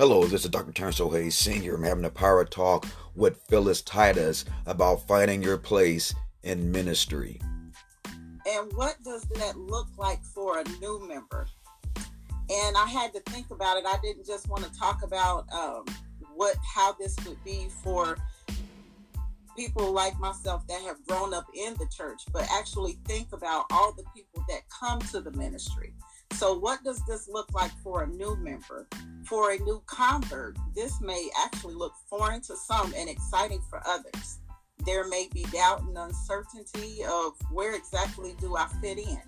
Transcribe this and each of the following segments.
Hello, this is Dr. Terence Hayes Sr. I'm having a power talk with Phyllis Titus about finding your place in ministry. And what does that look like for a new member? And I had to think about it. I didn't just want to talk about um, what how this would be for people like myself that have grown up in the church, but actually think about all the people that come to the ministry. So, what does this look like for a new member? For a new convert, this may actually look foreign to some and exciting for others. There may be doubt and uncertainty of where exactly do I fit in.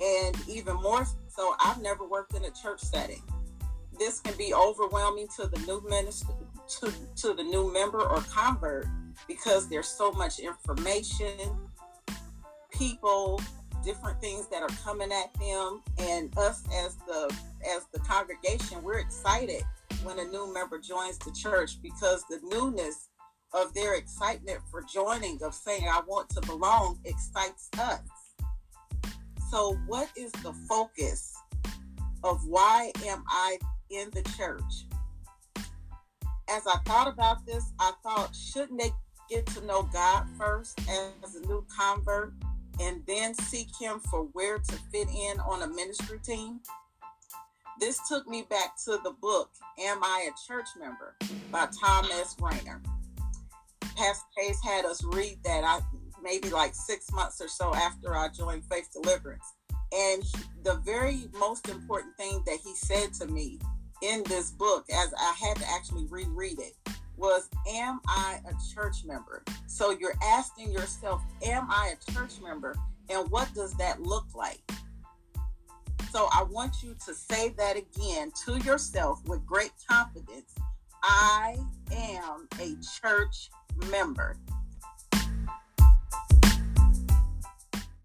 And even more so, I've never worked in a church setting. This can be overwhelming to the new minister, to, to the new member or convert because there's so much information, people, different things that are coming at them and us as the as the congregation we're excited when a new member joins the church because the newness of their excitement for joining of saying i want to belong excites us. So what is the focus of why am i in the church? As i thought about this i thought shouldn't they get to know god first as a new convert and then seek him for where to fit in on a ministry team. This took me back to the book, Am I a Church Member by Thom S. Rainer. Pastor Case had us read that I maybe like six months or so after I joined Faith Deliverance. And the very most important thing that he said to me in this book, as I had to actually reread it, was Am I a church member? So you're asking yourself, Am I a church member? And what does that look like? So I want you to say that again to yourself with great confidence. I am a church member.